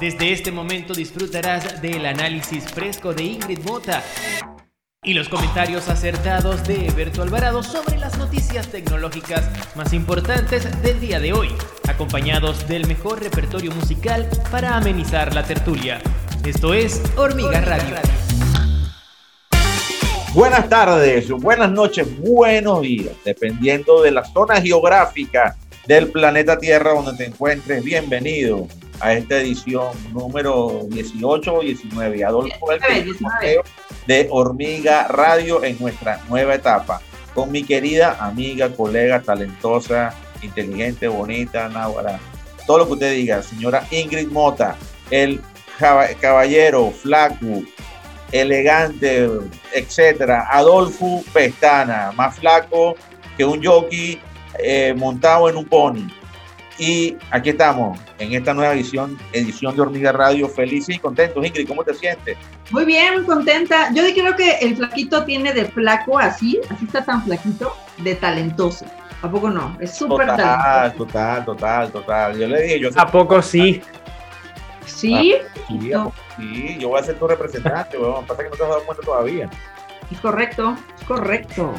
Desde este momento disfrutarás del análisis fresco de Ingrid Mota y los comentarios acertados de Eberto Alvarado sobre las noticias tecnológicas más importantes del día de hoy, acompañados del mejor repertorio musical para amenizar la tertulia. Esto es Hormiga Radio. Buenas tardes, buenas noches, buenos días, dependiendo de la zona geográfica del planeta Tierra donde te encuentres. Bienvenido a esta edición número 18 o 19. Adolfo de Hormiga Radio en nuestra nueva etapa con mi querida amiga, colega, talentosa, inteligente, bonita, náhuara, todo lo que usted diga, señora Ingrid Mota, el caballero flaco, elegante, etcétera, Adolfo Pestana, más flaco que un jockey eh, montado en un pony. Y aquí estamos, en esta nueva edición, edición de Hormiga Radio. Feliz y contento, Ingrid, ¿cómo te sientes? Muy bien, contenta. Yo creo que el flaquito tiene de flaco así, así está tan flaquito, de talentoso. ¿A poco no? Es súper talentoso. Total, total, total. Yo le dije, yo ¿A poco sí? ¿Sí? Ah, sí, yo voy a ser tu representante, bueno, pasa que no te has dado cuenta todavía. Es correcto, es correcto.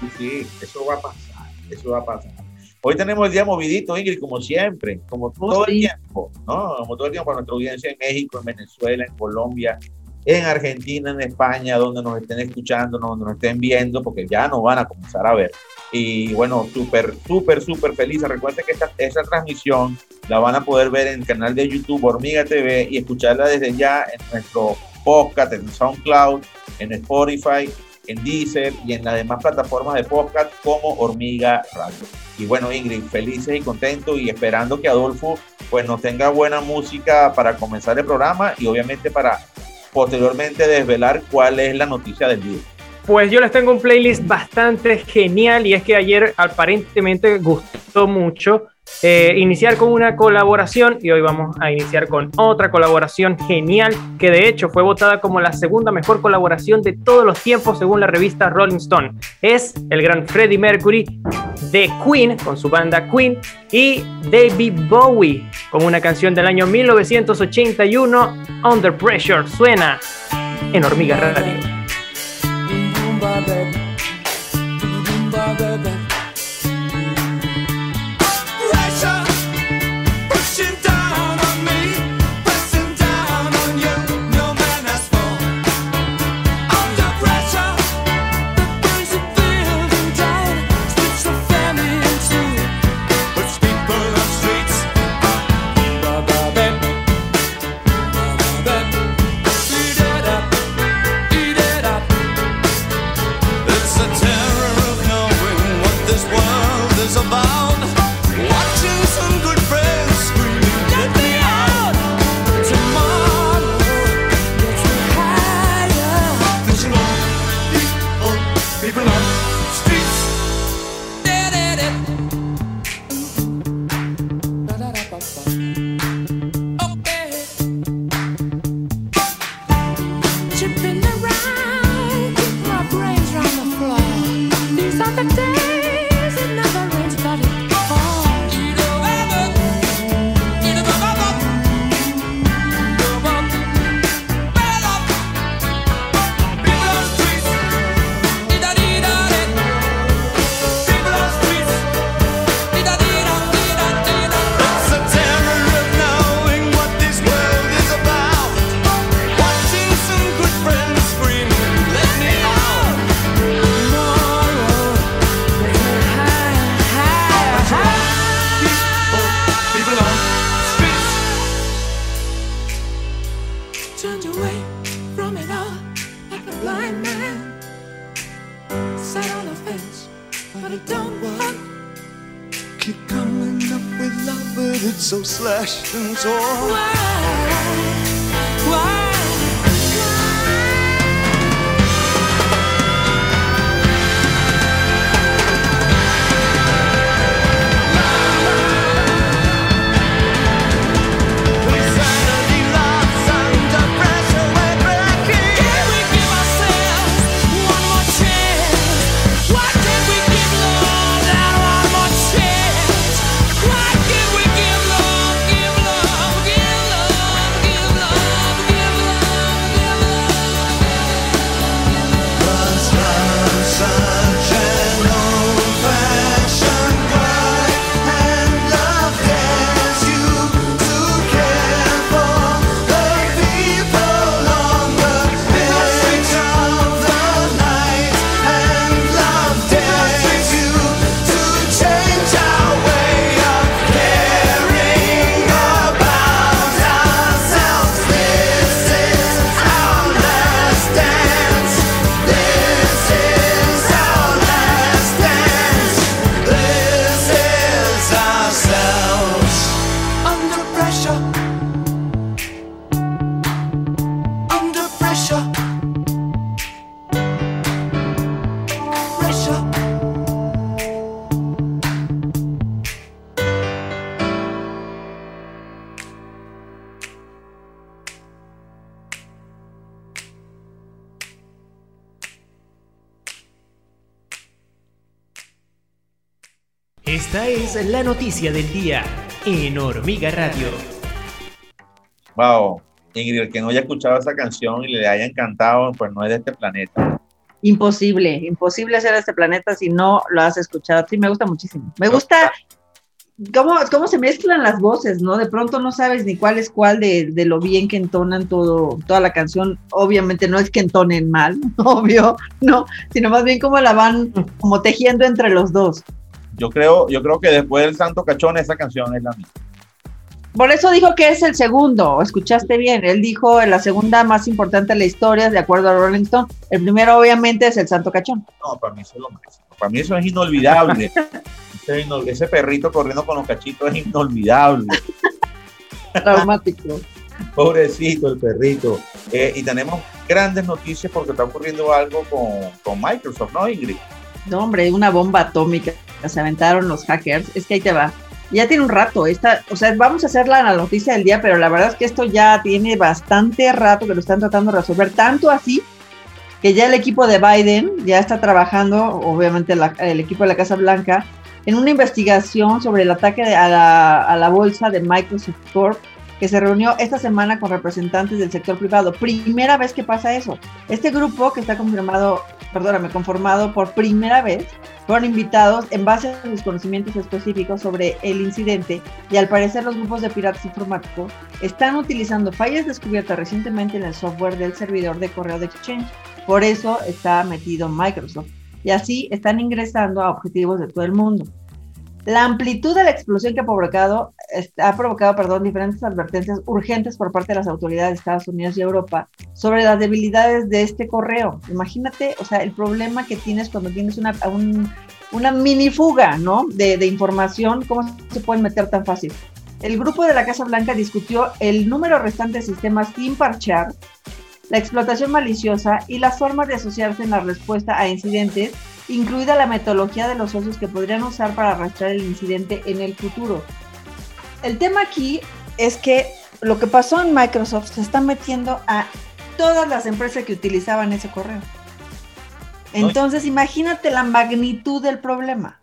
Sí, sí, eso va a pasar, eso va a pasar. Hoy tenemos el día movidito, Ingrid, como siempre, como todo el tiempo, ¿no? Como todo el tiempo para nuestra audiencia en México, en Venezuela, en Colombia, en Argentina, en España, donde nos estén escuchando, donde nos estén viendo, porque ya nos van a comenzar a ver. Y bueno, súper, súper, súper feliz. Recuerden que esta, esta transmisión la van a poder ver en el canal de YouTube Hormiga TV y escucharla desde ya en nuestro podcast, en SoundCloud, en Spotify, en Deezer y en las demás plataformas de podcast como Hormiga Radio. Y bueno, Ingrid, felices y contentos y esperando que Adolfo pues nos tenga buena música para comenzar el programa y obviamente para posteriormente desvelar cuál es la noticia del día. Pues yo les tengo un playlist bastante genial y es que ayer aparentemente gustó mucho eh, iniciar con una colaboración y hoy vamos a iniciar con otra colaboración genial que de hecho fue votada como la segunda mejor colaboración de todos los tiempos según la revista Rolling Stone. Es el gran Freddie Mercury de Queen con su banda Queen y David Bowie con una canción del año 1981 Under Pressure suena en Hormiga Radio. Noticia del día en Hormiga Radio. Wow, Ingrid, el que no haya escuchado esa canción y le haya encantado, pues no es de este planeta. Imposible, imposible ser de este planeta si no lo has escuchado. Sí, me gusta muchísimo. Me gusta cómo, cómo se mezclan las voces, ¿no? De pronto no sabes ni cuál es cuál de, de, lo bien que entonan todo, toda la canción. Obviamente no es que entonen mal, obvio, no, sino más bien cómo la van como tejiendo entre los dos. Yo creo, yo creo que después del Santo Cachón esa canción es la misma. Por eso dijo que es el segundo, escuchaste bien, él dijo la segunda más importante de la historia, de acuerdo a Rolling Stone. El primero obviamente es el Santo Cachón. No, para mí eso es lo máximo. Para mí eso es inolvidable. ese, ese, perrito corriendo con los cachitos es inolvidable. Traumático. Pobrecito el perrito. Eh, y tenemos grandes noticias porque está ocurriendo algo con, con Microsoft, ¿no, Ingrid? No, hombre, una bomba atómica se aventaron los hackers. Es que ahí te va. Ya tiene un rato, esta, o sea, vamos a hacer la noticia del día, pero la verdad es que esto ya tiene bastante rato que lo están tratando de resolver, tanto así que ya el equipo de Biden ya está trabajando, obviamente el equipo de la Casa Blanca, en una investigación sobre el ataque a la, a la bolsa de Microsoft Corp que se reunió esta semana con representantes del sector privado. Primera vez que pasa eso. Este grupo que está confirmado, perdóname, conformado por primera vez, fueron invitados en base a sus conocimientos específicos sobre el incidente y al parecer los grupos de piratas informáticos están utilizando fallas descubiertas recientemente en el software del servidor de correo de Exchange. Por eso está metido Microsoft y así están ingresando a objetivos de todo el mundo. La amplitud de la explosión que ha provocado, ha provocado perdón, diferentes advertencias urgentes por parte de las autoridades de Estados Unidos y Europa sobre las debilidades de este correo. Imagínate, o sea, el problema que tienes cuando tienes una, una mini fuga, ¿no? De, de información, ¿cómo se pueden meter tan fácil? El grupo de la Casa Blanca discutió el número restante de sistemas sin parchear, la explotación maliciosa y las formas de asociarse en la respuesta a incidentes incluida la metodología de los socios que podrían usar para arrastrar el incidente en el futuro. El tema aquí es que lo que pasó en Microsoft se está metiendo a todas las empresas que utilizaban ese correo. Entonces, imagínate la magnitud del problema.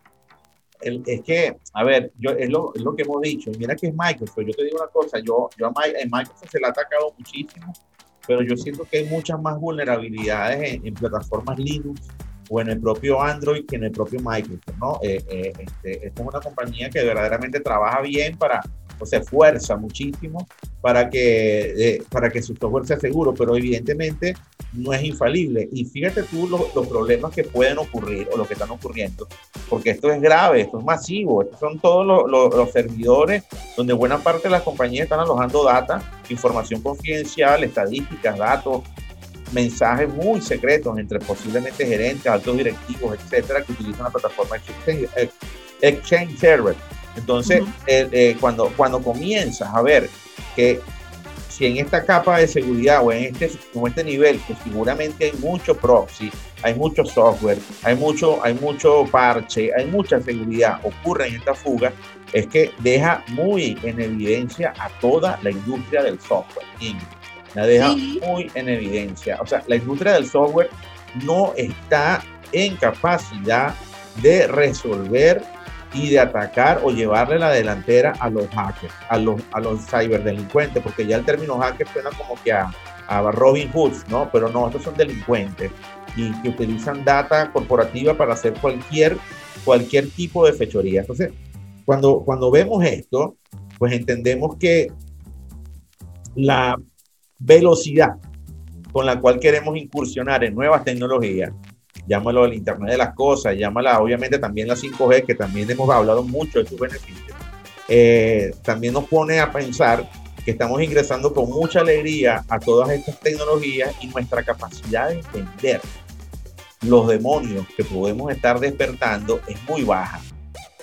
es que, a ver, yo, es, lo, que hemos dicho. Mira que es Microsoft. Yo te digo una cosa, yo, yo a en Microsoft se le ha atacado muchísimo, pero yo siento que hay muchas más vulnerabilidades en plataformas Linux o en el propio Android que en el propio Microsoft, ¿no? Eh, eh, este, esta es una compañía que verdaderamente trabaja bien para, o se esfuerza muchísimo para que, eh, para que su software sea seguro, pero evidentemente no es infalible. Y fíjate tú los, los problemas que pueden ocurrir o lo que están ocurriendo, porque esto es grave, esto es masivo, estos son todos los, los, los servidores donde buena parte de las compañías están alojando data, información confidencial, estadísticas, datos, mensajes muy secretos entre posiblemente gerentes, altos directivos, etcétera, que utilizan la plataforma Exchange, Exchange Server. Entonces, eh, eh, cuando, cuando comienzas a ver que si en esta capa de seguridad o en este, en este nivel, que seguramente hay mucho proxy, hay mucho software, hay mucho, hay mucho parche, hay mucha seguridad, ocurre en esta fuga, es que deja muy en evidencia a toda la industria del software la deja muy en evidencia. O sea, la industria del software no está en capacidad de resolver y de atacar o llevarle la delantera a los hackers, a los, a los ciberdelincuentes, porque ya el término hacker suena como que a, a Robin Hood, ¿no? Pero no, estos son delincuentes y que utilizan data corporativa para hacer cualquier, cualquier tipo de fechoría. Entonces, cuando, cuando vemos esto, pues entendemos que la velocidad con la cual queremos incursionar en nuevas tecnologías, llámalo el Internet de las Cosas, llámala obviamente también la 5G, que también hemos hablado mucho de sus beneficios, eh, también nos pone a pensar que estamos ingresando con mucha alegría a todas estas tecnologías y nuestra capacidad de entender los demonios que podemos estar despertando es muy baja,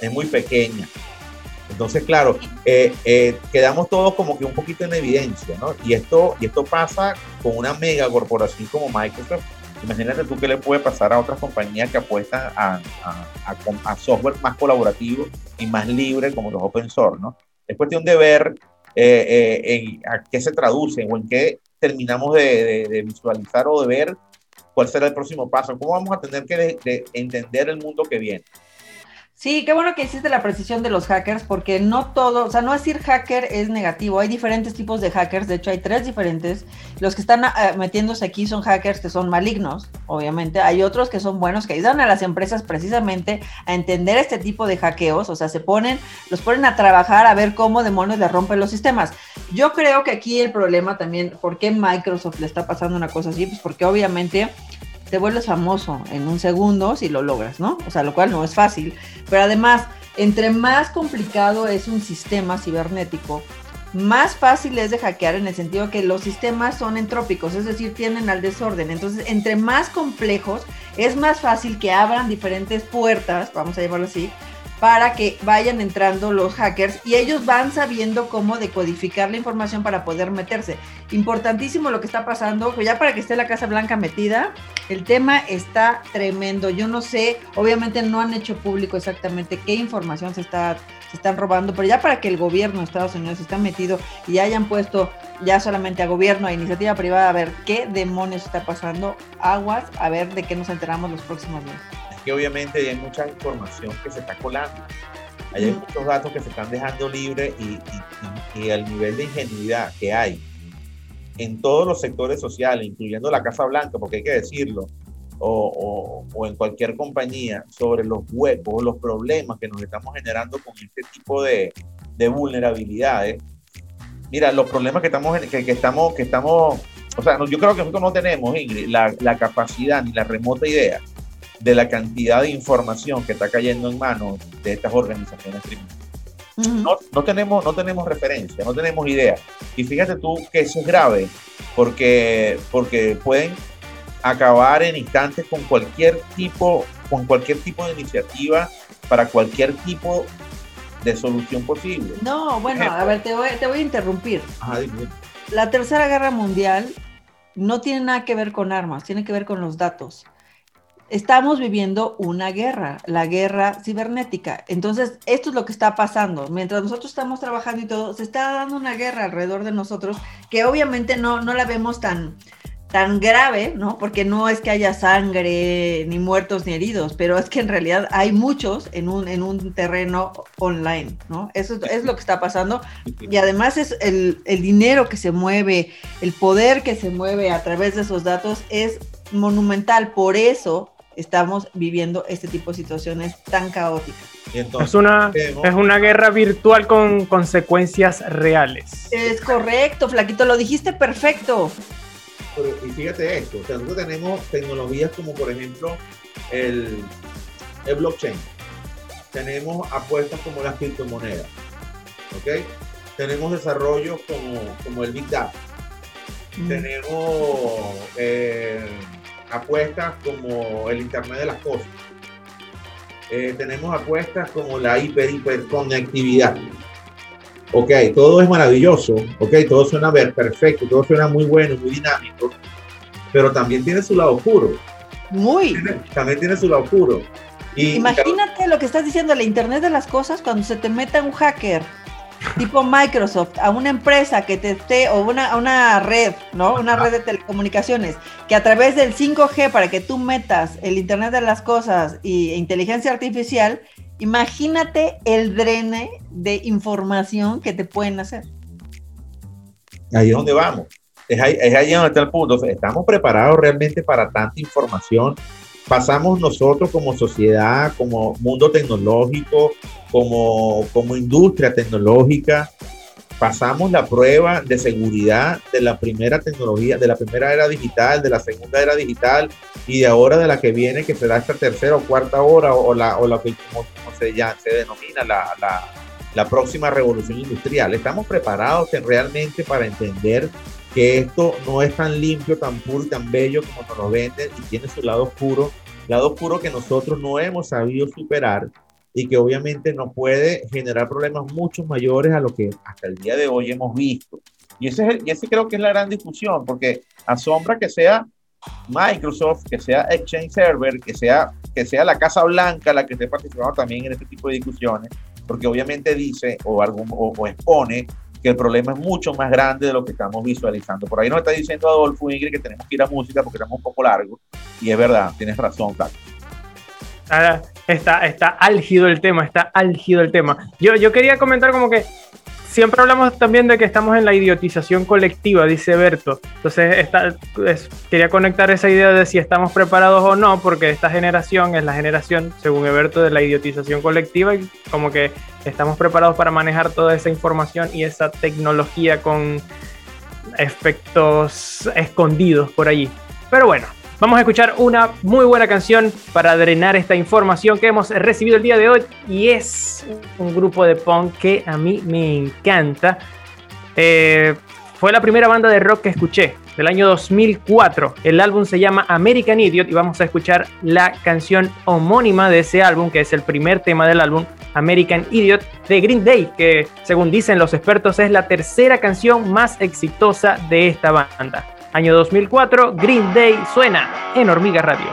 es muy pequeña. Entonces, claro, eh, eh, quedamos todos como que un poquito en evidencia, ¿no? Y esto, y esto pasa con una mega corporación como Microsoft. Imagínate tú qué le puede pasar a otras compañías que apuestan a, a, software más colaborativo y más libre como los open source, ¿no? Es cuestión de ver eh, en, a qué se traduce o en qué terminamos de, visualizar o de ver cuál será el próximo paso, cómo vamos a tener que entender el mundo que viene. Sí, qué bueno que hiciste la precisión de los hackers, porque no todo, o sea, no decir hacker es negativo, hay diferentes tipos de hackers, de hecho hay tres diferentes. Los que están eh, metiéndose aquí son hackers que son malignos, obviamente, hay otros que son buenos, que ayudan a las empresas precisamente a entender este tipo de hackeos, o sea, se ponen, los ponen a trabajar a ver cómo demonios le rompen los sistemas. Yo creo que aquí el problema también, ¿por qué Microsoft le está pasando una cosa así? Pues porque obviamente te vuelves famoso en un segundo si lo logras, ¿no? O sea, lo cual no es fácil. Pero además, entre más complicado es un sistema cibernético, más fácil es de hackear en el sentido que los sistemas son entrópicos, es decir, tienden al desorden. Entonces, entre más complejos, es más fácil que abran diferentes puertas, vamos a llamarlo así, para que vayan entrando los hackers y ellos van sabiendo cómo decodificar la información para poder meterse. Importantísimo lo que está pasando, ya para que esté la Casa Blanca metida, el tema está tremendo. Yo no sé, obviamente no han hecho público exactamente qué información se está se están robando, pero ya para que el gobierno de Estados Unidos esté metido y hayan puesto ya solamente a gobierno, a iniciativa privada, a ver qué demonios está pasando, aguas, a ver de qué nos enteramos los próximos días que obviamente hay mucha información que se está colando. Hay muchos datos que se están dejando libres y, y, el nivel de ingenuidad que hay en todos los sectores sociales, incluyendo la Casa Blanca, porque hay que decirlo, o, o, en cualquier compañía, sobre los huecos, los problemas que nos estamos generando con este tipo de, de vulnerabilidades. Mira, los problemas que estamos, que, que, estamos, que estamos, o sea, yo creo que nosotros no tenemos, Ingrid, la, la capacidad ni la remota idea de la cantidad de información que está cayendo en manos de estas organizaciones criminales. no, no, tenemos, no tenemos referencia, no tenemos idea. Y fíjate tú que eso es grave, porque, porque pueden acabar en instantes con cualquier tipo, con cualquier tipo de iniciativa para cualquier tipo de solución posible. No, bueno, a ver, te voy, te voy a interrumpir. La Tercera Guerra Mundial no tiene nada que ver con armas, tiene que ver con los datos estamos viviendo una guerra, la guerra cibernética. Entonces, esto es lo que está pasando. Mientras nosotros estamos trabajando y todo, se está dando una guerra alrededor de nosotros que obviamente no, no la vemos tan, tan grave, ¿no? Porque no es que haya sangre, ni muertos, ni heridos, pero es que en realidad hay muchos en un, en un terreno online, ¿no? Eso es lo que está pasando. Y además es el, el dinero que se mueve, el poder que se mueve a través de esos datos es monumental. Por eso estamos viviendo este tipo de situaciones tan caóticas. es, una, es una guerra virtual con consecuencias reales. Es correcto, Flaquito, lo dijiste perfecto. y fíjate esto, nosotros tenemos tecnologías como por ejemplo el, el blockchain, tenemos apuestas como las criptomonedas, ¿ok? Tenemos desarrollos como, como el Big Data, mm. tenemos... Eh, apuestas como el Internet de las Cosas. Eh, tenemos apuestas como la hiper, hiperconectividad. Ok, todo es maravilloso, ok, todo suena perfecto, todo suena muy bueno, muy dinámico, pero también tiene su lado oscuro. Muy. también tiene su lado oscuro. Y, Imagínate lo que estás diciendo, la Internet de las Cosas, cuando se te meta un hacker tipo Microsoft, a una empresa que te esté, o una, una red, ¿no? Una red de telecomunicaciones, que a través del 5G, para que tú metas el Internet de las Cosas y inteligencia artificial, imagínate el drene de información que te pueden hacer. Ahí es donde vamos. Es ahí, es ahí donde está el punto. Estamos preparados realmente para tanta información. Pasamos nosotros como sociedad, como mundo tecnológico, como, como industria tecnológica, pasamos la prueba de seguridad de la primera tecnología, de la primera era digital, de la segunda era digital y de ahora de la que viene, que será esta tercera o cuarta hora o, la, o la que como, se, ya, se denomina la, la, la, próxima revolución industrial. Estamos preparados realmente para entender que esto no es tan limpio, tan puro y tan bello como nos lo venden y tiene su lado oscuro, lado oscuro que nosotros no hemos sabido superar y que obviamente nos puede generar problemas mucho mayores a lo que hasta el día de hoy hemos visto. Y ese, es y ese creo que es la gran discusión, porque asombra que sea Microsoft, que sea Exchange Server, que sea, que sea la Casa Blanca la que esté participando también en este tipo de discusiones, porque obviamente dice o, o, o expone que el problema es mucho más grande de lo que estamos visualizando. Por ahí nos está diciendo Adolfo Ingrid que tenemos que ir a música porque estamos un poco largos, y es verdad, tienes razón. Ah, Está, está álgido el tema, está álgido el tema. Yo, yo quería comentar como que siempre hablamos también de que estamos en la idiotización colectiva, dice Berto. Entonces, esta, quería conectar esa idea de si estamos preparados o no, porque esta generación es la generación, según Eberto, de la idiotización colectiva, y como que estamos preparados para manejar toda esa información y esa tecnología con efectos escondidos por allí. Pero bueno, Vamos a escuchar una muy buena canción para drenar esta información que hemos recibido el día de hoy y es un grupo de punk que a mí me encanta. Eh, fue la primera banda de rock que escuché del año 2004. El álbum se llama American Idiot y vamos a escuchar la canción homónima de ese álbum, que es el primer tema del álbum, American Idiot, de Green Day, que según dicen los expertos es la tercera canción más exitosa de esta banda. Año 2004, Green Day suena en Hormiga Radio.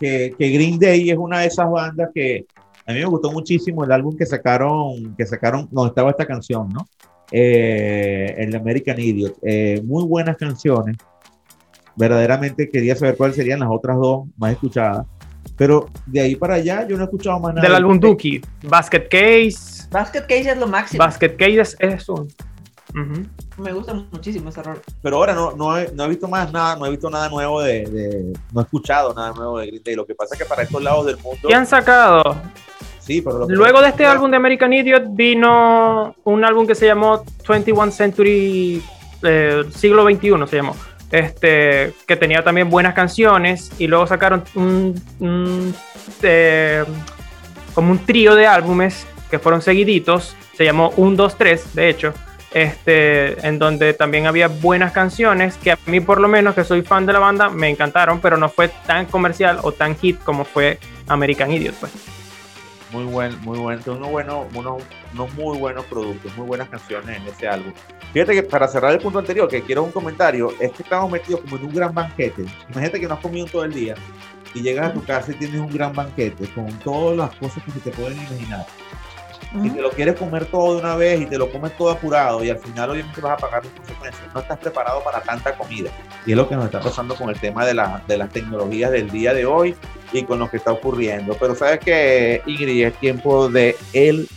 Que, que, Green Day es una de esas bandas que a mí me gustó muchísimo el álbum que sacaron, que sacaron, donde estaba esta canción, ¿no? Eh, el American Idiot. Eh, muy buenas canciones. Verdaderamente quería saber cuáles serían las otras dos más escuchadas. Pero de ahí para allá yo no he escuchado más nada. Del álbum Dookie, Basket Case. Basket Case es lo máximo. Basket Case es, es un me gusta muchísimo ese rol. Pero ahora no, no, he, no he visto más nada, no he visto nada nuevo de, No he escuchado nada nuevo de Green Day. Lo que pasa es que para estos lados del mundo. ¿Qué han sacado? Sí, pero Luego de este álbum de American Idiot vino un álbum que se llamó 21 Century eh, Siglo XXI, se llamó. Este, que tenía también buenas canciones y luego sacaron un, eh, como un trío de álbumes que fueron seguiditos, se llamó 1, 2, 3, de hecho, este, en donde también había buenas canciones que a mí por lo menos que soy fan de la banda me encantaron, pero no fue tan comercial o tan hit como fue American Idiot. Pues. muy buen, muy buen, unos, buenos, unos, unos muy buenos productos, muy buenas canciones en ese álbum. Fíjate que para cerrar el punto anterior, que quiero un comentario, es que estamos metidos como en un gran banquete. Imagínate que no has comido todo el día y llegas a tu casa y tienes un gran banquete con todas las cosas que se te pueden imaginar y te lo quieres comer todo de una vez y te lo comes todo apurado y al final obviamente vas a pagar las consecuencias. No estás preparado para tanta comida. Y es lo que nos está pasando con el tema de, la, de las tecnologías del día de hoy y con lo que está ocurriendo. Pero sabes que, Ingrid, es tiempo de el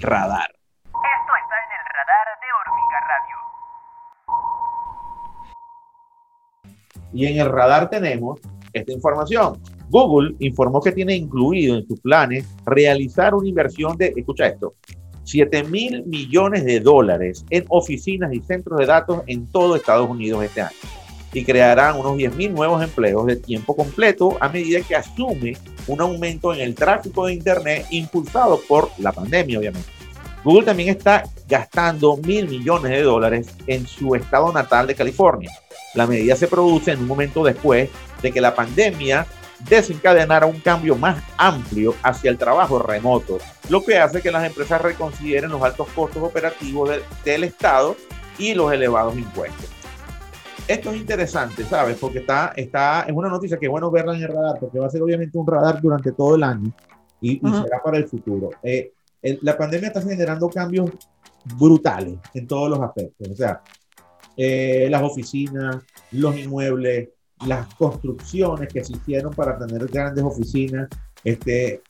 radar. Esto está en el radar de Hormiga Radio. Y en el radar tenemos esta información. Google informó que tiene incluido en sus planes realizar una inversión de, escucha esto, 7 mil millones de dólares en oficinas y centros de datos en todo Estados Unidos este año. Y crearán unos 10 mil nuevos empleos de tiempo completo a medida que asume un aumento en el tráfico de Internet impulsado por la pandemia, obviamente. Google también está gastando mil millones de dólares en su estado natal de California. La medida se produce en un momento después de que la pandemia desencadenara un cambio más amplio hacia el trabajo remoto, lo que hace que las empresas reconsideren los altos costos operativos del Estado y los elevados impuestos. Esto es interesante, ¿sabes? Porque está, está, es una noticia que es bueno verla en el radar, porque va a ser obviamente un radar durante todo el año y, será para el futuro. Eh, la pandemia está generando cambios brutales en todos los aspectos, o sea, eh, las oficinas, los inmuebles, las construcciones que se hicieron para tener grandes oficinas. Este,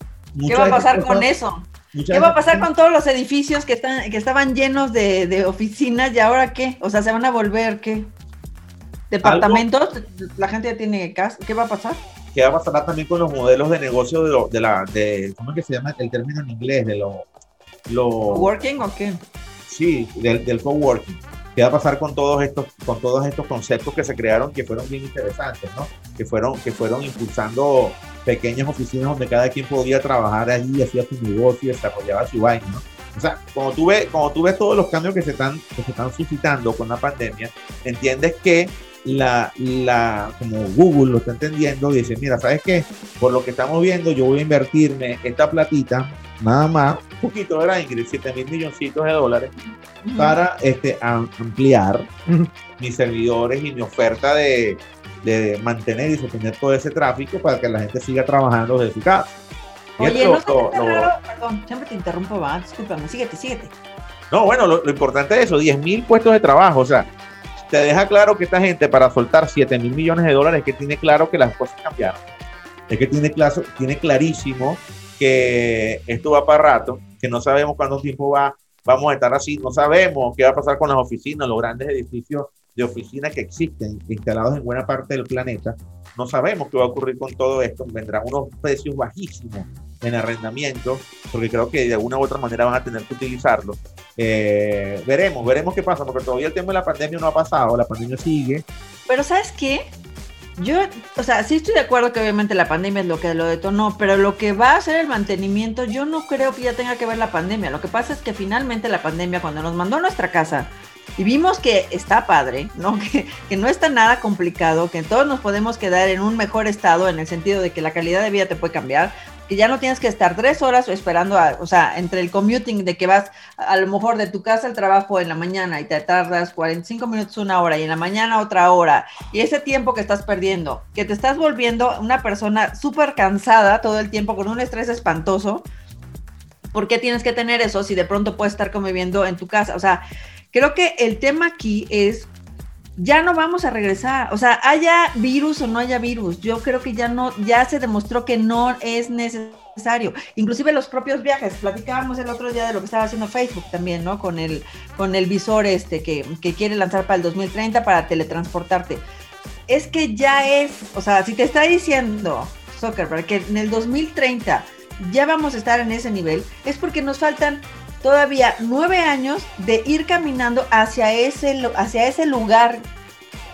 ¿Qué va a pasar con eso? ¿Qué va a pasar con todos los edificios que, están, que estaban llenos de, de, oficinas y ahora qué? O sea, ¿se van a volver qué? ¿Departamentos? ¿La gente ya tiene casa? ¿Qué va a pasar? ¿Qué va a pasar también con los modelos de negocio de, lo, de la... De, ¿Cómo es que se llama el término en inglés? De lo... lo ¿Working o qué? Sí, del, del coworking qué va a pasar con todos estos, con todos estos conceptos que se crearon que fueron bien interesantes, ¿no? Que fueron, que fueron impulsando pequeñas oficinas donde cada quien podía trabajar allí, hacía su negocio, desarrollaba su vaina, ¿no? O sea, cuando tú ves, cuando tú ves todos los cambios que se están, que se están suscitando con la pandemia, entiendes que la, la, como Google lo está entendiendo y dice, mira, ¿sabes qué? Por lo que estamos viendo, yo voy a invertirme esta platita, nada más, un poquito, ¿verdad, Ingrid? 7 mil milloncitos de dólares para este, ampliar mis servidores y mi oferta de, de, mantener y sostener todo ese tráfico para que la gente siga trabajando desde su casa. Oye, no perdón, siempre te interrumpo, va, discúlpame, síguete, síguete. No, bueno, lo, lo importante es eso, 10 mil puestos de trabajo, o sea, te deja claro que esta gente para soltar 7 mil millones de dólares que tiene claro que las cosas cambiaron. Es que tiene, claro, tiene clarísimo que esto va para rato, que no sabemos cuánto tiempo va vamos a estar así. No sabemos qué va a pasar con las oficinas, los grandes edificios de oficinas que existen instalados en buena parte del planeta. No sabemos qué va a ocurrir con todo esto. Vendrán unos precios bajísimos en arrendamiento, porque creo que de alguna u otra manera van a tener que utilizarlo. Eh, veremos, veremos qué pasa, porque todavía el tema de la pandemia no ha pasado, la pandemia sigue. Pero ¿sabes qué? Yo, o sea, sí estoy de acuerdo que obviamente la pandemia es lo que lo detonó, pero lo que va a hacer el mantenimiento, yo no creo que ya tenga que ver la pandemia. Lo que pasa es que finalmente la pandemia, cuando nos mandó a nuestra casa y vimos que está padre, ¿no? Que, que no está nada complicado, que todos nos podemos quedar en un mejor estado en el sentido de que la calidad de vida te puede cambiar, que ya no tienes que estar tres horas esperando, a, o sea, entre el commuting de que vas a lo mejor de tu casa al trabajo en la mañana y te tardas 45 minutos, una hora y en la mañana otra hora, y ese tiempo que estás perdiendo, que te estás volviendo una persona súper cansada todo el tiempo con un estrés espantoso, ¿por qué tienes que tener eso si de pronto puedes estar conviviendo en tu casa? O sea, creo que el tema aquí es ya no vamos a regresar. O sea, haya virus o no haya virus, yo creo que ya no, ya se demostró que no es necesario. Inclusive los propios viajes, platicábamos el otro día de lo que estaba haciendo Facebook también, ¿no? Con el, con el visor este que, que quiere lanzar para el 2030 para teletransportarte. Es que ya es, o sea, si te está diciendo Zuckerberg que en el 2030 ya vamos a estar en ese nivel, es porque nos faltan todavía nueve años de ir caminando hacia ese, hacia ese lugar.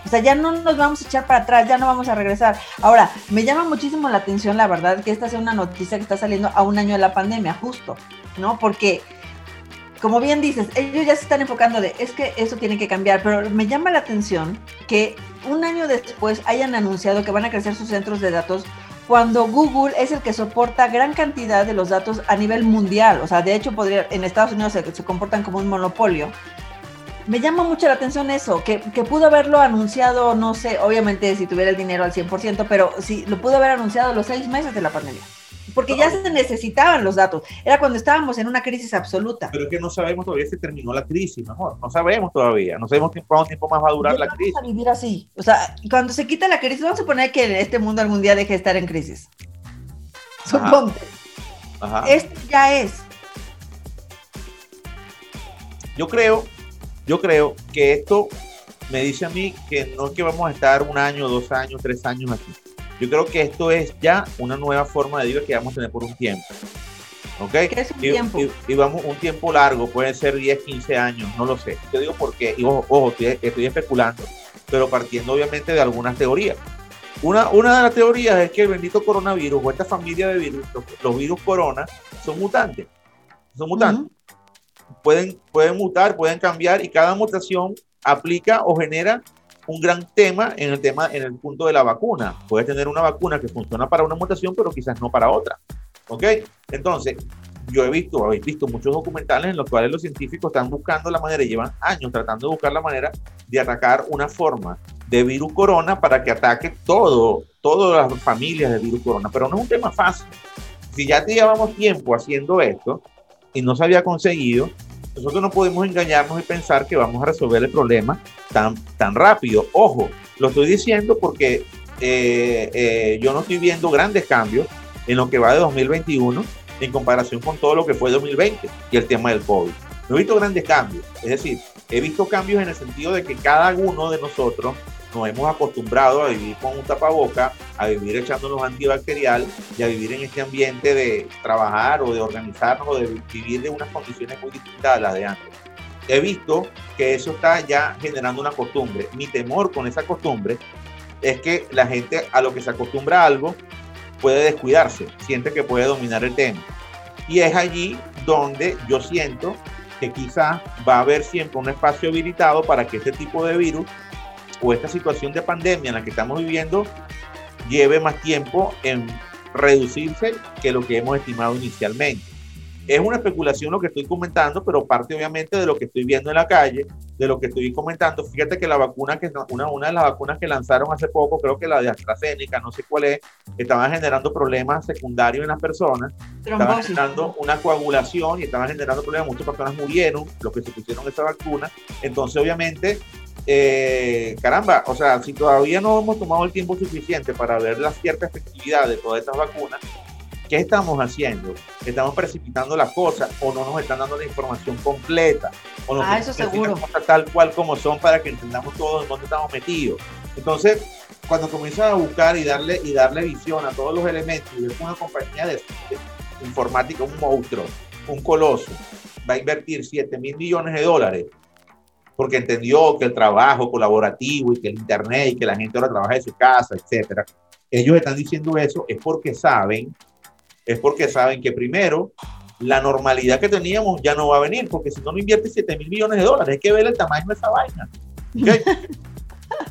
O sea, ya no nos vamos a echar para atrás, ya no vamos a regresar. Ahora, me llama muchísimo la atención, la verdad, que esta sea una noticia que está saliendo a un año de la pandemia, justo, ¿no? Porque, como bien dices, ellos ya se están enfocando de, es que eso tiene que cambiar, pero me llama la atención que un año después hayan anunciado que van a crecer sus centros de datos cuando Google es el que soporta gran cantidad de los datos a nivel mundial. O sea, de hecho, podría, en Estados Unidos se, comportan como un monopolio. Me llama mucho la atención eso, que, que, pudo haberlo anunciado, no sé, obviamente si tuviera el dinero al 100%, pero sí, lo pudo haber anunciado los seis meses de la pandemia. Porque ya se necesitaban los datos. Era cuando estábamos en una crisis absoluta. Pero es que no sabemos todavía si terminó la crisis, mejor. No sabemos todavía. No sabemos cuánto tiempo más va a durar la crisis. Vamos a vivir así. O sea, cuando se quita la crisis, vamos a suponer que este mundo algún día deje de estar en crisis. Suponte. Ajá. Esto ya es. Yo creo, yo creo que esto me dice a mí que no es que vamos a estar un año, dos años, tres años aquí yo creo que esto es ya una nueva forma de vida que vamos a tener por un tiempo. ¿Ok? ¿Qué es un y, tiempo? Y, vamos un tiempo largo, puede ser 10, 15 años, no lo sé. Te digo porque, y ojo, ojo estoy, estoy, especulando, pero partiendo obviamente de algunas teorías. Una, una de las teorías es que el bendito coronavirus o esta familia de virus, los, los virus corona, son mutantes. Son mutantes. Uh -huh. pueden, pueden mutar, pueden cambiar y cada mutación aplica o genera un gran tema en el tema en el punto de la vacuna. Puedes tener una vacuna que funciona para una mutación, pero quizás no para otra. ¿Ok? Entonces, yo he visto, habéis visto muchos documentales en los cuales los científicos están buscando la manera, y llevan años tratando de buscar la manera de atacar una forma de virus corona para que ataque todo, todas las familias de virus corona. Pero no es un tema fácil. Si ya llevamos tiempo haciendo esto y no se había conseguido, nosotros no podemos engañarnos y pensar que vamos a resolver el problema tan, tan rápido. Ojo, lo estoy diciendo porque eh, eh, yo no estoy viendo grandes cambios en lo que va de 2021 en comparación con todo lo que fue 2020 y el tema del COVID. No he visto grandes cambios, es decir, he visto cambios en el sentido de que cada uno de nosotros nos hemos acostumbrado a vivir con un tapaboca, a vivir echándonos antibacterial y a vivir en este ambiente de trabajar o de organizarnos o de vivir de unas condiciones muy distintas a las de antes. He visto que eso está ya generando una costumbre. Mi temor con esa costumbre es que la gente a lo que se acostumbra a algo puede descuidarse, siente que puede dominar el tema. Y es allí donde yo siento que quizás va a haber siempre un espacio habilitado para que este tipo de virus o esta situación de pandemia en la que estamos viviendo lleve más tiempo en reducirse que lo que hemos estimado inicialmente. Es una especulación lo que estoy comentando, pero parte obviamente de lo que estoy viendo en la calle, de lo que estoy comentando. Fíjate que la vacuna, que una, una de las vacunas que lanzaron hace poco, creo que la de AstraZeneca, no sé cuál es, estaban generando problemas secundarios en las personas, estaban generando una coagulación y estaban generando problemas, muchas personas murieron, los que se pusieron esa vacuna. Entonces, obviamente, eh, caramba, o sea, si todavía no hemos tomado el tiempo suficiente para ver la cierta efectividad de todas estas vacunas, ¿qué estamos haciendo? ¿Estamos precipitando las cosas o no nos están dando la información completa? ¿O nos ah, eso seguro. tal cual como son para que entendamos todos en dónde estamos metidos? Entonces, cuando comienzas a buscar y darle, y darle visión a todos los elementos y ves una compañía de, de informática, un monstruo, un coloso, va a invertir 7 mil millones de dólares porque entendió que el trabajo colaborativo y que el Internet y que la gente ahora trabaja de su casa, etcétera. Ellos están diciendo eso es porque saben, es porque saben que primero la normalidad que teníamos ya no va a venir, porque si no, no invierte 7 mil millones de dólares, hay que ver el tamaño de esa vaina. ¿okay?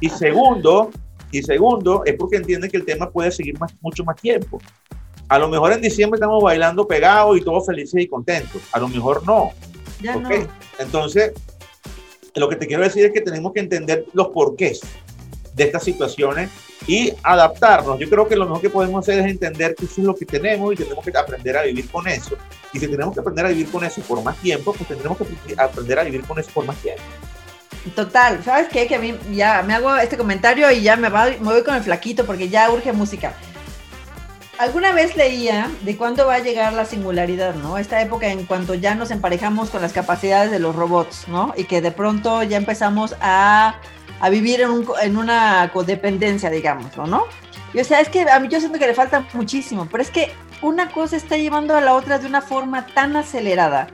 y segundo, y segundo, es porque entienden que el tema puede seguir más, mucho más tiempo. A lo mejor en diciembre estamos bailando pegados y todos felices y contentos. A lo mejor no. Ya ¿okay? no. Entonces, lo que te quiero decir es que tenemos que entender los porqués de estas situaciones y adaptarnos. Yo creo que lo mejor que podemos hacer es entender que eso es lo que tenemos y tenemos que aprender a vivir con eso. Y si tenemos que aprender a vivir con eso por más tiempo, pues tendremos que aprender a vivir con eso por más tiempo. Total, ¿sabes qué? Que a mí ya me hago este comentario y ya me, va, me voy con el flaquito porque ya urge música. Alguna vez leía de cuándo va a llegar la singularidad, ¿no? Esta época en cuanto ya nos emparejamos con las capacidades de los robots, ¿no? Y que de pronto ya empezamos a, a vivir en, un, en, una codependencia, digamos, ¿no? Y o sea, es que a mí yo siento que le falta muchísimo, pero es que una cosa está llevando a la otra de una forma tan acelerada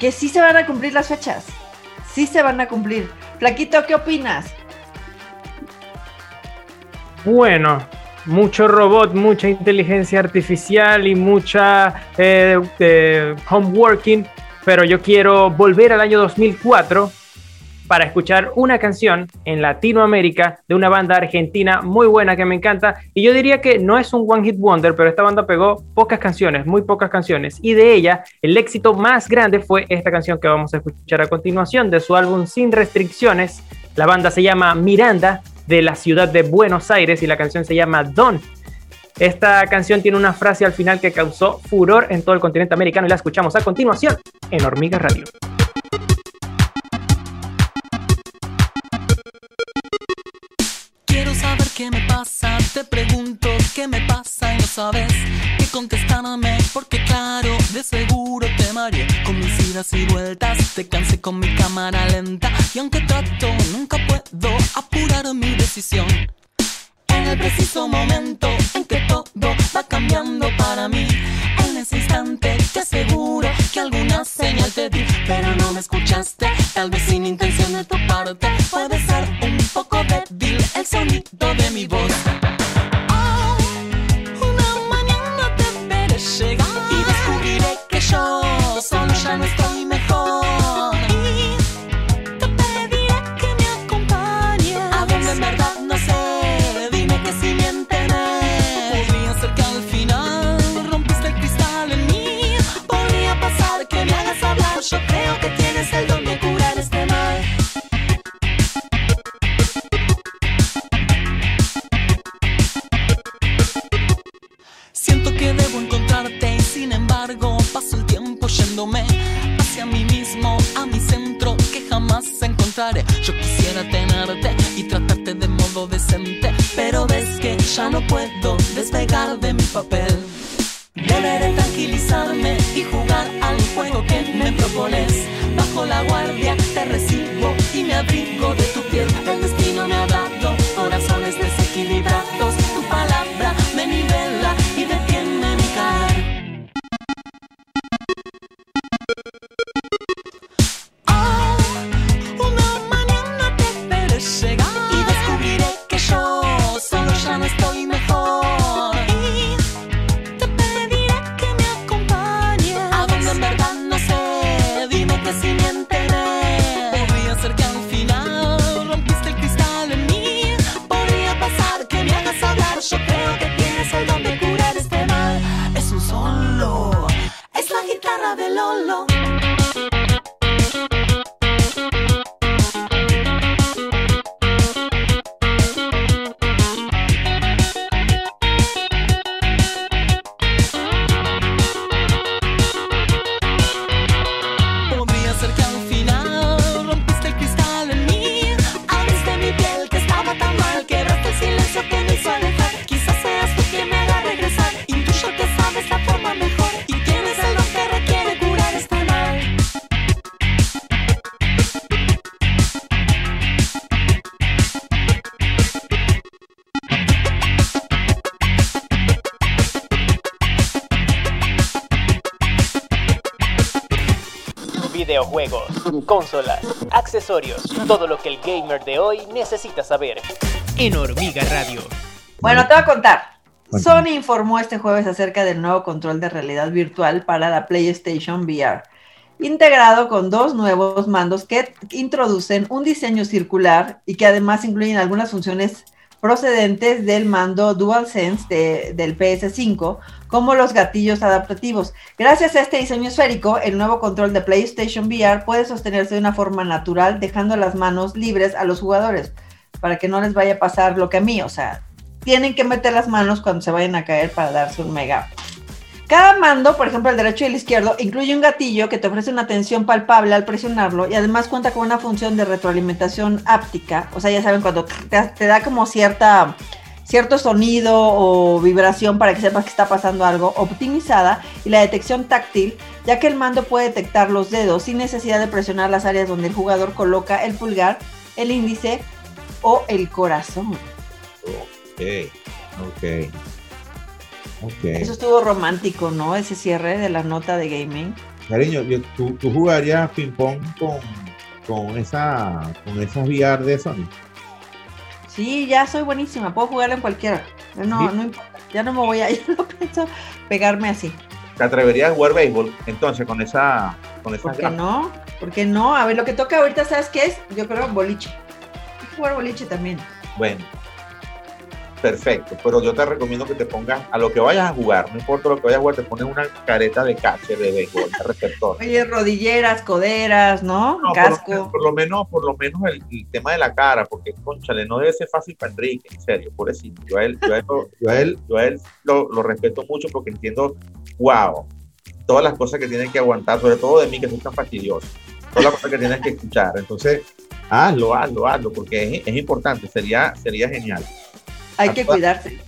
que sí se van a cumplir las fechas, sí se van a cumplir. Flaquito, ¿qué opinas? Bueno, mucho robot, mucha inteligencia artificial y mucha eh, eh, homeworking, pero yo quiero volver al año 2004 para escuchar una canción en Latinoamérica de una banda argentina muy buena que me encanta. Y yo diría que no es un One Hit Wonder, pero esta banda pegó pocas canciones, muy pocas canciones. Y de ella, el éxito más grande fue esta canción que vamos a escuchar a continuación de su álbum Sin Restricciones. La banda se llama Miranda, de la ciudad de Buenos Aires, y la canción se llama Don. Esta canción tiene una frase al final que causó furor en todo el continente americano y la escuchamos a continuación en Hormiga Radio. ¿Qué me pasa? Te pregunto qué me pasa y no sabes qué contestarme porque claro, de seguro te mareé con mis idas y vueltas, te cansé con mi cámara lenta y aunque trato nunca puedo apurar mi decisión. En el preciso momento en que todo va cambiando para mí, en ese instante te aseguro que alguna señal te di, pero no me escuchaste, tal vez sin intención de tu parte, puede ser un poco débil el sonido de mi voz. Oh, una mañana te veré llegar hacia mí mismo, a mi centro que jamás encontraré. Yo quisiera tenerte y tratarte de modo decente, pero ves que ya no puedo despegar de mi papel. Deberé tranquilizarme y jugar al juego que me propones. Bajo la guardia te recibo y me abrigo de tu consolas, accesorios, todo lo que el gamer de hoy necesita saber. En Hormiga Radio. Bueno, te voy a contar. Sony informó este jueves acerca del nuevo control de realidad virtual para la PlayStation VR, integrado con dos nuevos mandos que introducen un diseño circular y que además incluyen algunas funciones procedentes del mando DualSense de- del PS5, como los gatillos adaptativos. Gracias a este diseño esférico, el nuevo control de PlayStation VR puede sostenerse de una forma natural, dejando las manos libres a los jugadores, para que no les vaya a pasar lo que a mí, o sea, tienen que meter las manos cuando se vayan a caer para darse un mega. Cada mando, por ejemplo el derecho y el izquierdo, incluye un gatillo que te ofrece una tensión palpable al presionarlo y además cuenta con una función de retroalimentación áptica. O sea, ya saben, cuando te, te da como cierta, cierto sonido o vibración para que sepas que está pasando algo, optimizada y la detección táctil, ya que el mando puede detectar los dedos sin necesidad de presionar las áreas donde el jugador coloca el pulgar, el índice o el corazón. Ok, ok. Eso estuvo romántico, ¿no? Ese cierre de la nota de gaming. Cariño, yo- tú, tú jugarías ping-pong con, con, esa, con esas VR de Sony. Sí, ya soy buenísima, puedo jugar en cualquiera. No, Sí. no importa, ya no me voy a, ya no pienso pegarme así. ¿Te atreverías a jugar béisbol entonces con esa con esas ¿Por qué no? ¿Por qué no? A ver, lo que toca ahorita, ¿sabes qué es? Yo creo boliche. Hay que jugar boliche también. Bueno, perfecto, pero yo te recomiendo que te pongas a lo que vayas a jugar, no importa lo que vayas a jugar, te pones una careta de catcher, de béisbol, de receptor. Oye, rodilleras, coderas, ¿no? No, Casco. Por lo, menos, por lo menos el, el tema de la cara, porque conchale, no debe ser fácil para Enrique, en serio, pobrecito. Yo a él, yo a él, lo- yo a él, yo a él lo, lo respeto mucho porque entiendo, wow, todas las cosas que tienen que aguantar, sobre todo de mí que soy tan fastidioso, todas las cosas que tienes que escuchar. Entonces, hazlo, hazlo, hazlo, porque es, es importante, sería, sería genial. Hay que cuidarse.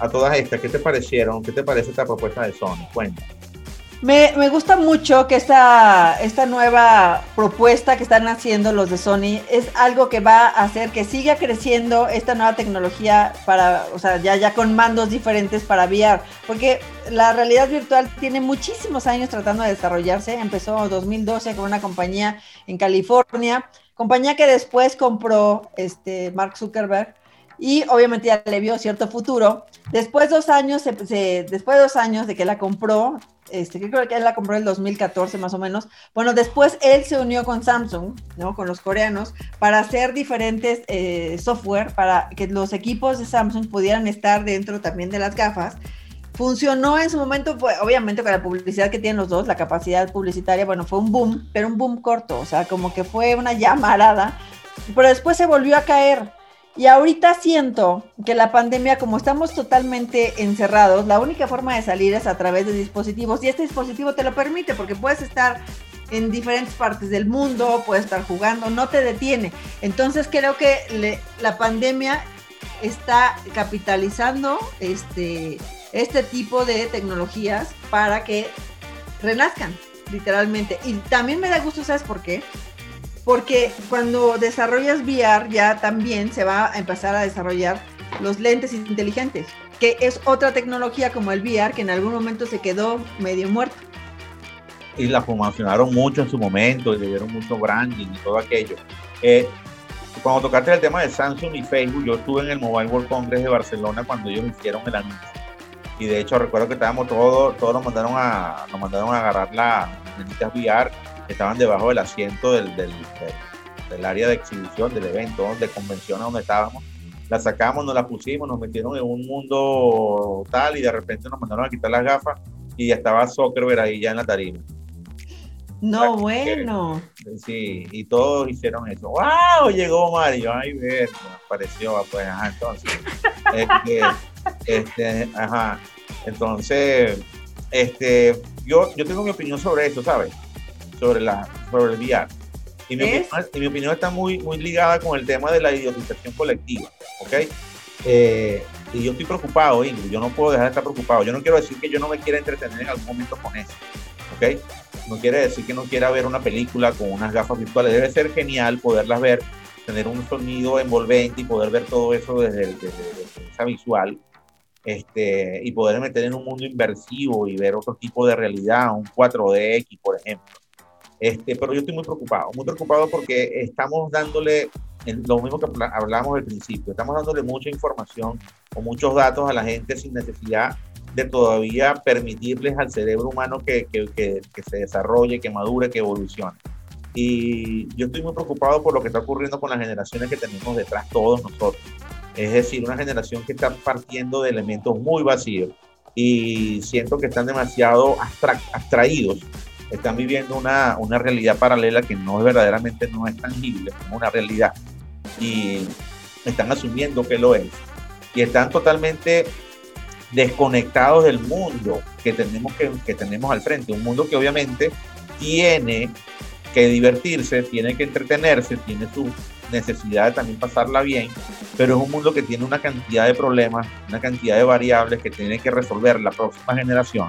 A todas estas, ¿qué te parecieron? ¿Qué te parece esta propuesta de Sony? Cuenta. Me, me gusta mucho que esta, esta nueva propuesta que están haciendo los de Sony es algo que va a hacer que siga creciendo esta nueva tecnología para, o sea, ya, ya con mandos diferentes para VR, porque la realidad virtual tiene muchísimos años tratando de desarrollarse, empezó en 2012 con una compañía en California, compañía que después compró este Mark Zuckerberg y obviamente ya le vio cierto futuro. Después dos años, después de dos años de que la compró, este, creo que él la compró en el 2014 más o menos. Bueno, después él se unió con Samsung, ¿no? Con los coreanos, para hacer diferentes eh, software para que los equipos de Samsung pudieran estar dentro también de las gafas. Funcionó en su momento, pues, obviamente con la publicidad que tienen los dos, la capacidad publicitaria, bueno, fue un boom, pero un boom corto, o sea, como que fue una llamarada, pero después se volvió a caer. Y ahorita siento que la pandemia, como estamos totalmente encerrados, la única forma de salir es a través de dispositivos. Y este dispositivo te lo permite porque puedes estar en diferentes partes del mundo, puedes estar jugando, no te detiene. Entonces creo que la pandemia está capitalizando este, este tipo de tecnologías para que renazcan, literalmente. Y también me da gusto, ¿sabes por qué? Porque cuando desarrollas VR ya también se va a empezar a desarrollar los lentes inteligentes, que es otra tecnología como el VR que en algún momento se quedó medio muerto. y la promocionaron mucho en su momento le dieron mucho branding y todo aquello. Eh, cuando tocaste el tema de Samsung y Facebook, yo estuve en el Mobile World Congress de Barcelona cuando ellos hicieron el anuncio. Y de hecho recuerdo que estábamos todos, todos nos mandaron a, nos mandaron a agarrar las manitas VR que estaban debajo del asiento del, del, del- del área de exhibición, del evento, de convención a donde estábamos. La sacamos, nos la pusimos, nos metieron en un mundo tal y de repente nos mandaron a quitar las gafas y ya estaba Zuckerberg ahí ya en la tarima. No, bueno. Sí, y todos hicieron eso. ¡Wow! Llegó Mario. Ay, ver, apareció. Pues, ajá, entonces. Este, este, ajá. Entonces, este, yo, yo tengo mi opinión sobre eso, ¿sabes? Sobre, la, sobre el VR. Y mi, opinión, y mi opinión está muy, muy ligada con el tema de la idiotización colectiva, ¿ok? Eh, y yo estoy preocupado, Ingrid, yo no puedo dejar de estar preocupado. Yo no quiero decir que yo no me quiera entretener en algún momento con eso, ¿ok? No quiere decir que no quiera ver una película con unas gafas virtuales. Debe ser genial poderlas ver, tener un sonido envolvente y poder ver todo eso desde, el- desde- desde esa visual. Este, y poder meter en un mundo inversivo y ver otro tipo de realidad, un 4DX, por ejemplo. Este, pero yo estoy muy preocupado, muy preocupado porque estamos dándole lo mismo que habla- hablamos al principio, estamos dándole mucha información o muchos datos a la gente sin necesidad de todavía permitirles al cerebro humano que, que, que, que se desarrolle, que madure, que evolucione. Y yo estoy muy preocupado por lo que está ocurriendo con las generaciones que tenemos detrás todos nosotros. Es decir, una generación que está partiendo de elementos muy vacíos y siento que están demasiado abstra- abstraídos están viviendo una, una realidad paralela que no es verdaderamente no es tangible, es una realidad. Y están asumiendo que lo es. Y están totalmente desconectados del mundo que tenemos, que, que tenemos al frente. Un mundo que obviamente tiene que divertirse, tiene que entretenerse, tiene su necesidad de también pasarla bien, pero es un mundo que tiene una cantidad de problemas, una cantidad de variables que tiene que resolver la próxima generación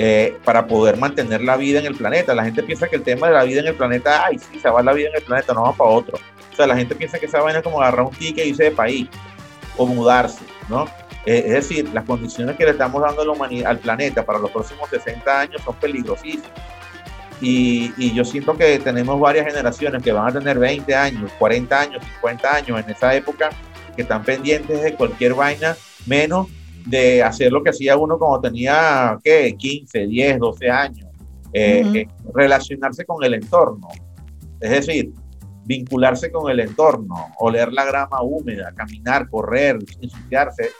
eh, para poder mantener la vida en el planeta. La gente piensa que el tema de la vida en el planeta, ay, sí, se va la vida en el planeta, no va para otro. O sea, la gente piensa que esa vaina es como agarrar un ticket y irse de país o mudarse, ¿no? Eh, es decir, las condiciones que le estamos dando a la humanidad, al planeta para los próximos 60 años son peligrosísimas. Y, y yo siento que tenemos varias generaciones que van a tener 20 años, 40 años, 50 años en esa época que están pendientes de cualquier vaina, menos de hacer lo que hacía uno cuando tenía, ¿qué? 15, 10, 12 años. eh, eh, relacionarse con el entorno. Es decir, vincularse con el entorno, oler la grama húmeda, caminar, correr, ensuciarse,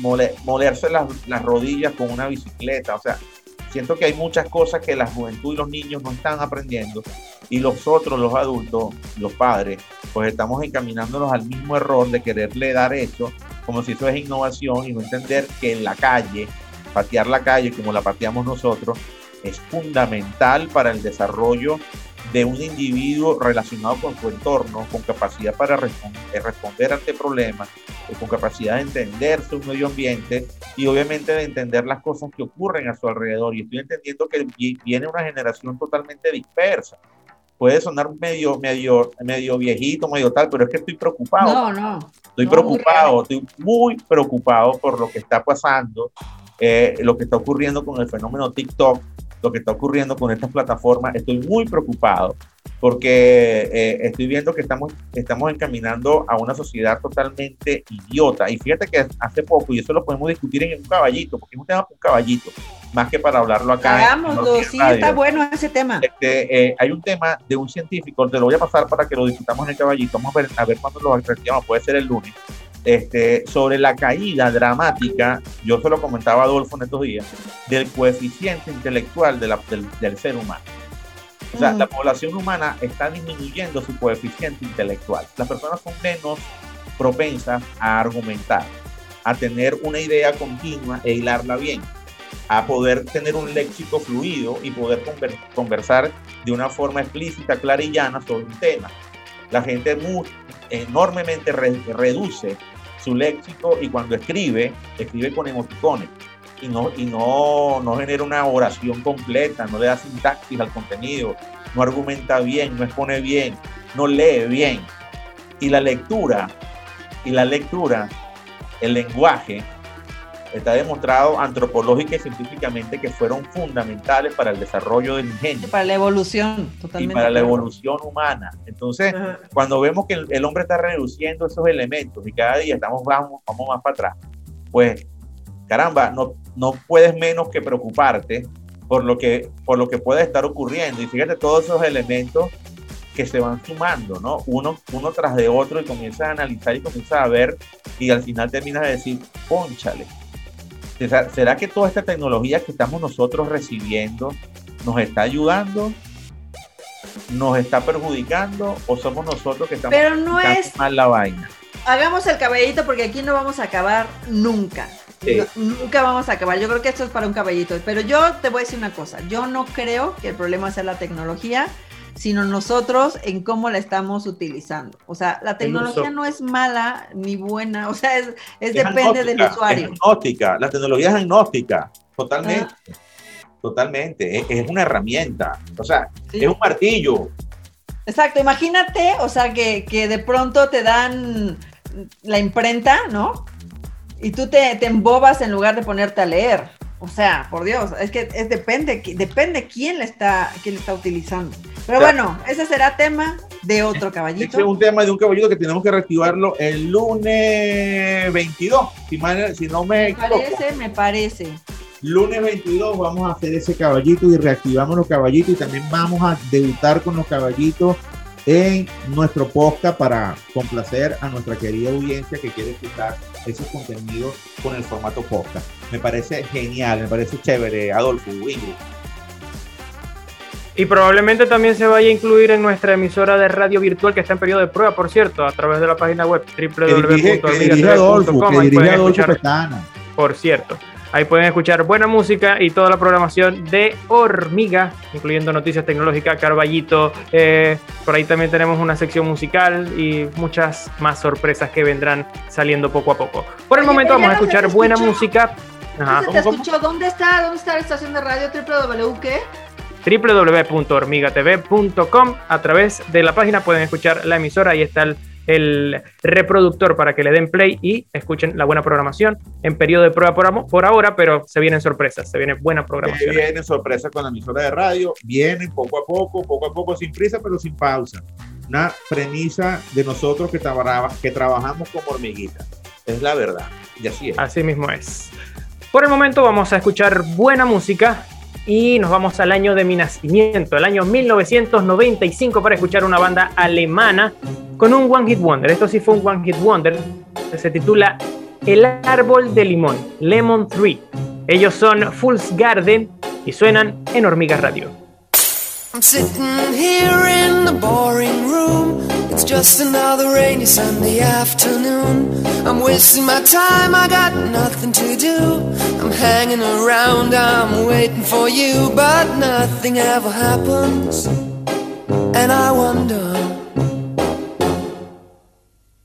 mole- molerse las, las rodillas con una bicicleta. O sea, siento que hay muchas cosas que la juventud y los niños no están aprendiendo y los otros, los adultos, los padres, pues estamos encaminándonos al mismo error de quererle dar eso como si eso es innovación y no entender que en la calle, patear la calle como la pateamos nosotros, es fundamental para el desarrollo de un individuo relacionado con su entorno, con capacidad para respon- eh, responder ante problemas, eh, con capacidad de entender su medio ambiente y obviamente de entender las cosas que ocurren a su alrededor. Y estoy entendiendo que vi- viene una generación totalmente dispersa. Puede sonar medio, medio, medio viejito, medio tal, pero es que estoy preocupado. No, no. Estoy No, preocupado, estoy muy preocupado por lo que está pasando, eh, lo que está ocurriendo con el fenómeno TikTok, lo que está ocurriendo con estas plataformas. Estoy muy preocupado porque eh, estoy viendo que estamos, estamos encaminando a una sociedad totalmente idiota. Y fíjate que hace poco, y eso lo podemos discutir en un caballito, porque es un tema un caballito, más que para hablarlo acá. Hagámoslo, sí, Radio. está bueno ese tema. Este, eh, hay un tema de un científico, te lo voy a pasar para que lo discutamos en el caballito. Vamos a ver, a ver cuándo lo reactivamos, puede ser el lunes. Este, sobre la caída dramática, yo se lo comentaba a Adolfo en estos días, del coeficiente intelectual de la- del, del ser humano. O sea, la población humana está disminuyendo su coeficiente intelectual. Las personas son menos propensas a argumentar, a tener una idea continua e hilarla bien, a poder tener un léxico fluido y poder conver- conversar de una forma explícita, clara y llana sobre un tema. La gente enormemente re- reduce su léxico y cuando escribe, escribe con emoticones y no, y no, no genera una oración completa, no le da sintaxis al contenido, no argumenta bien, no expone bien, no lee bien. Y la lectura, y la lectura, el lenguaje, está demostrado antropológica y científicamente que fueron fundamentales para el desarrollo del ingenio Para la evolución, y totalmente. para la evolución humana. Entonces, Ajá. cuando vemos que el, el hombre está reduciendo esos elementos y cada día estamos vamos, vamos más para atrás, pues caramba, no, no puedes menos que preocuparte por lo que, por lo que puede estar ocurriendo. Y fíjate todos esos elementos que se van sumando, ¿no? Uno, uno tras de otro y comienzas a analizar y comienzas a ver y al final terminas de decir, ponchale. ¿Será, que toda esta tecnología que estamos nosotros recibiendo nos está ayudando? ¿Nos está perjudicando? ¿O somos nosotros que estamos Pero no aplicando es, mal la vaina? hagamos el caballito porque aquí no vamos a acabar nunca. Sí. No- nunca vamos a acabar. Yo creo que esto es para un caballito. Pero yo te voy a decir una cosa. Yo no creo que el problema sea la tecnología, sino nosotros en cómo la estamos utilizando. O sea, la tecnología no es mala ni buena. O sea, es, es Es depende del usuario. Es agnóstica, la tecnología es agnóstica, totalmente. Ah. Totalmente, es, es una herramienta, o sea, Sí. es un martillo. Exacto, imagínate, o sea, que, que de pronto te dan la imprenta, ¿no? Y tú te, te embobas en lugar de ponerte a leer. O sea, por Dios, es que es depende, depende quién le está, quién le está utilizando. Pero Claro. bueno, ese será tema de otro Este es caballito. un tema de un caballito que tenemos que reactivarlo el lunes 22, si, mal- si no me Me parece, me parece. Lunes 22 vamos a hacer ese caballito y reactivamos los caballitos y también vamos a debutar con los caballitos en nuestro podcast para complacer a nuestra querida audiencia que quiere escuchar esos contenidos con el formato podcast. Me parece genial, me parece chévere, Adolfo, Ingrid. Y probablemente también se vaya a incluir en nuestra emisora de radio virtual que está en periodo de prueba, por cierto, a través de la página web Petana. por cierto. Ahí pueden escuchar buena música y toda la programación de Hormiga, incluyendo noticias tecnológicas, Carballito. eh, por ahí también tenemos una sección musical y muchas más sorpresas que vendrán saliendo poco a poco. Por el Oye, momento vamos a escuchar buena música. Ajá. ¿Dónde te ¿cómo, cómo? escuchó? ¿Dónde está? ¿Dónde está la estación de radio? qué? www.hormigatv.com. A través de la página pueden escuchar la emisora. Ahí está el, el reproductor para que le den play y escuchen la buena programación en periodo de prueba por, por ahora, pero se vienen sorpresas, se viene buena programación. viene sorpresa con la emisora de radio, vienen poco a poco, poco a poco, sin prisa, pero sin pausa. Una premisa de nosotros que, traba- que trabajamos como hormiguitas. Es la verdad. Y así es. Así mismo es. Por el momento vamos a escuchar buena música y nos vamos al año de mi nacimiento, el año 1995, para escuchar una banda alemana con un One Hit Wonder. Esto sí fue un One Hit Wonder. Se titula El Árbol de Limón, Lemon Tree. Ellos son Fool's Garden y suenan en Hormigas Radio. I'm sitting here in the boring room. It's just another rainy Sunday afternoon. I'm wasting my time, I got nothing to do. I'm hanging around, I'm waiting for you, but nothing ever happens. And I wonder.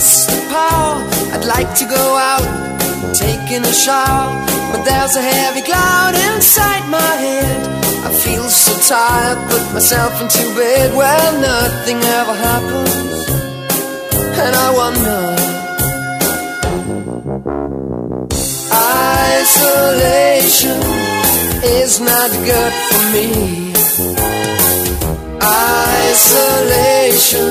The power. I'd like to go out, taking a shower, but there's a heavy cloud inside my head. I feel so tired, put myself into bed where nothing ever happens, and I wonder. Isolation is not good for me. Isolation.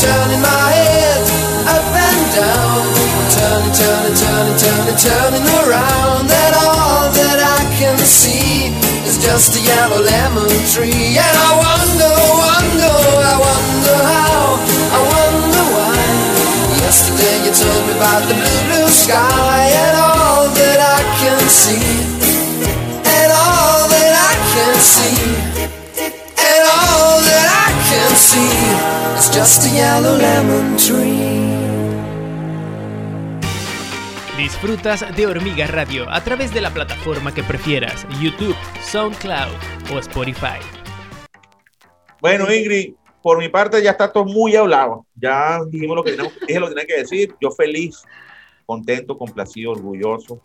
Turning my head up and down. Turning, turning, turning, turning, turning around. And all that I can see is just a yellow lemon tree. And I wonder, wonder, I wonder how, I wonder why. Yesterday you told me about the blue, blue sky and all that I can see. Disfrutas de Hormiga Radio a través de la plataforma que prefieras, YouTube, SoundCloud o Spotify. Bueno, Ingrid, por mi parte ya está todo muy hablado. Ya dijimos lo que dije lo que tenía que decir. Yo feliz, contento, complacido, orgulloso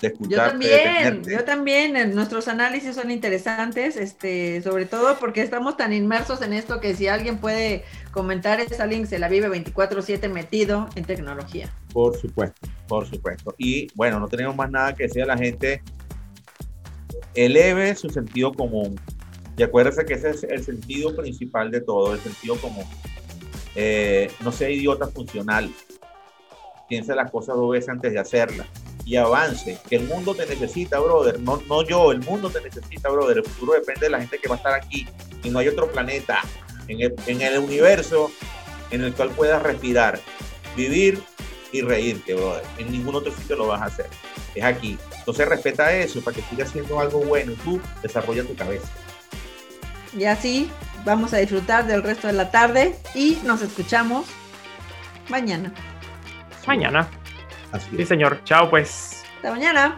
yo también, yo también. Nuestros análisis son interesantes, este, sobre todo porque estamos tan inmersos en esto que si alguien puede comentar es alguien que se la vive 24/7 metido en tecnología. Por supuesto, por supuesto. Y bueno, no tenemos más nada que decir a la gente. Eleve su sentido común. Y acuérdese que ese es el sentido principal de todo, el sentido común. Eh, no sea idiota funcional. Piense las cosas dos veces antes de hacerlas y avance, que el mundo te necesita, brother, no, no yo, el mundo te necesita, brother, el futuro depende de la gente que va a estar aquí y no hay otro planeta en el, en el universo en el cual puedas respirar, vivir y reírte, brother. En ningún otro sitio lo vas a hacer. Es aquí. Entonces respeta eso para que sigas haciendo algo bueno. Tú desarrolla tu cabeza. Y así vamos a disfrutar del resto de la tarde y nos escuchamos mañana. Mañana. Sí, señor. Chao, pues. Hasta mañana.